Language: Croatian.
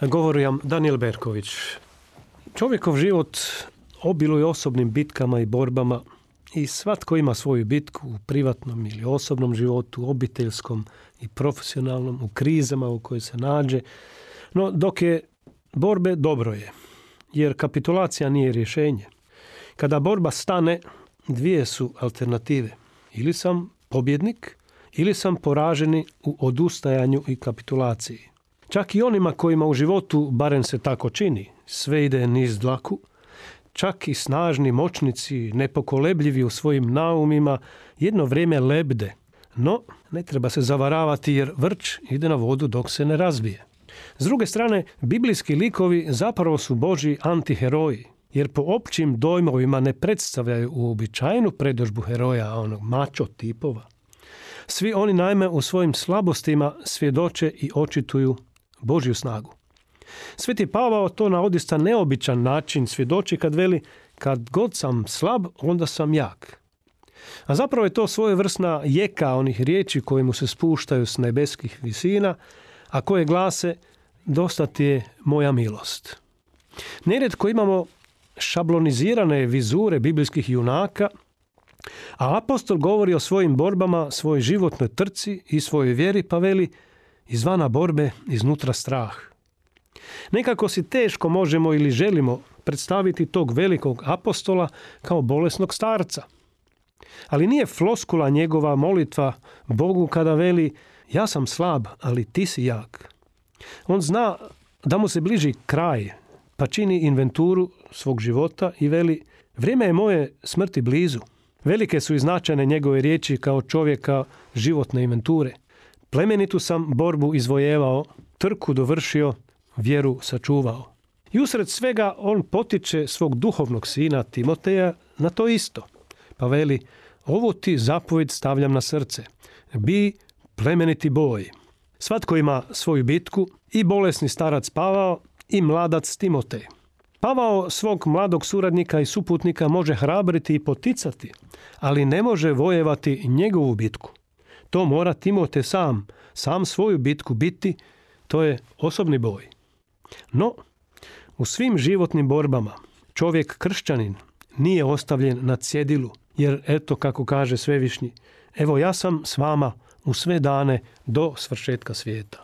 Govori vam Daniel Berković. Čovjekov život obiluje osobnim bitkama i borbama i svatko ima svoju bitku u privatnom ili osobnom životu, obiteljskom i profesionalnom, u krizama u kojoj se nađe. No dok je borbe dobro je, jer kapitulacija nije rješenje. Kada borba stane, dvije su alternative. Ili sam pobjednik, ili sam poraženi u odustajanju i kapitulaciji. Čak i onima kojima u životu, barem se tako čini, sve ide niz dlaku, čak i snažni moćnici, nepokolebljivi u svojim naumima, jedno vrijeme lebde. No, ne treba se zavaravati jer vrč ide na vodu dok se ne razbije. S druge strane, biblijski likovi zapravo su Boži antiheroji, jer po općim dojmovima ne predstavljaju uobičajenu predožbu heroja, onog mačo tipova. Svi oni naime u svojim slabostima svjedoče i očituju Božju snagu. Sveti Pavao to na odista neobičan način svjedoči kad veli kad god sam slab, onda sam jak. A zapravo je to svojevrsna jeka onih riječi koje mu se spuštaju s nebeskih visina, a koje glase dosta ti je moja milost. Nerijetko imamo šablonizirane vizure biblijskih junaka, a apostol govori o svojim borbama, svojoj životnoj trci i svojoj vjeri, pa veli izvana borbe, iznutra strah. Nekako si teško možemo ili želimo predstaviti tog velikog apostola kao bolesnog starca. Ali nije floskula njegova molitva Bogu kada veli ja sam slab, ali ti si jak. On zna da mu se bliži kraj, pa čini inventuru svog života i veli vrijeme je moje smrti blizu. Velike su i značajne njegove riječi kao čovjeka životne inventure. Plemenitu sam borbu izvojevao, trku dovršio, vjeru sačuvao. I usred svega on potiče svog duhovnog sina Timoteja na to isto. Pa veli, ovu ti zapovjed stavljam na srce. Bi plemeniti boj. Svatko ima svoju bitku i bolesni starac Pavao i mladac Timotej. Pavao svog mladog suradnika i suputnika može hrabriti i poticati, ali ne može vojevati njegovu bitku. To mora Timote sam, sam svoju bitku biti, to je osobni boj. No, u svim životnim borbama čovjek kršćanin nije ostavljen na cjedilu, jer eto kako kaže svevišnji, evo ja sam s vama u sve dane do svršetka svijeta.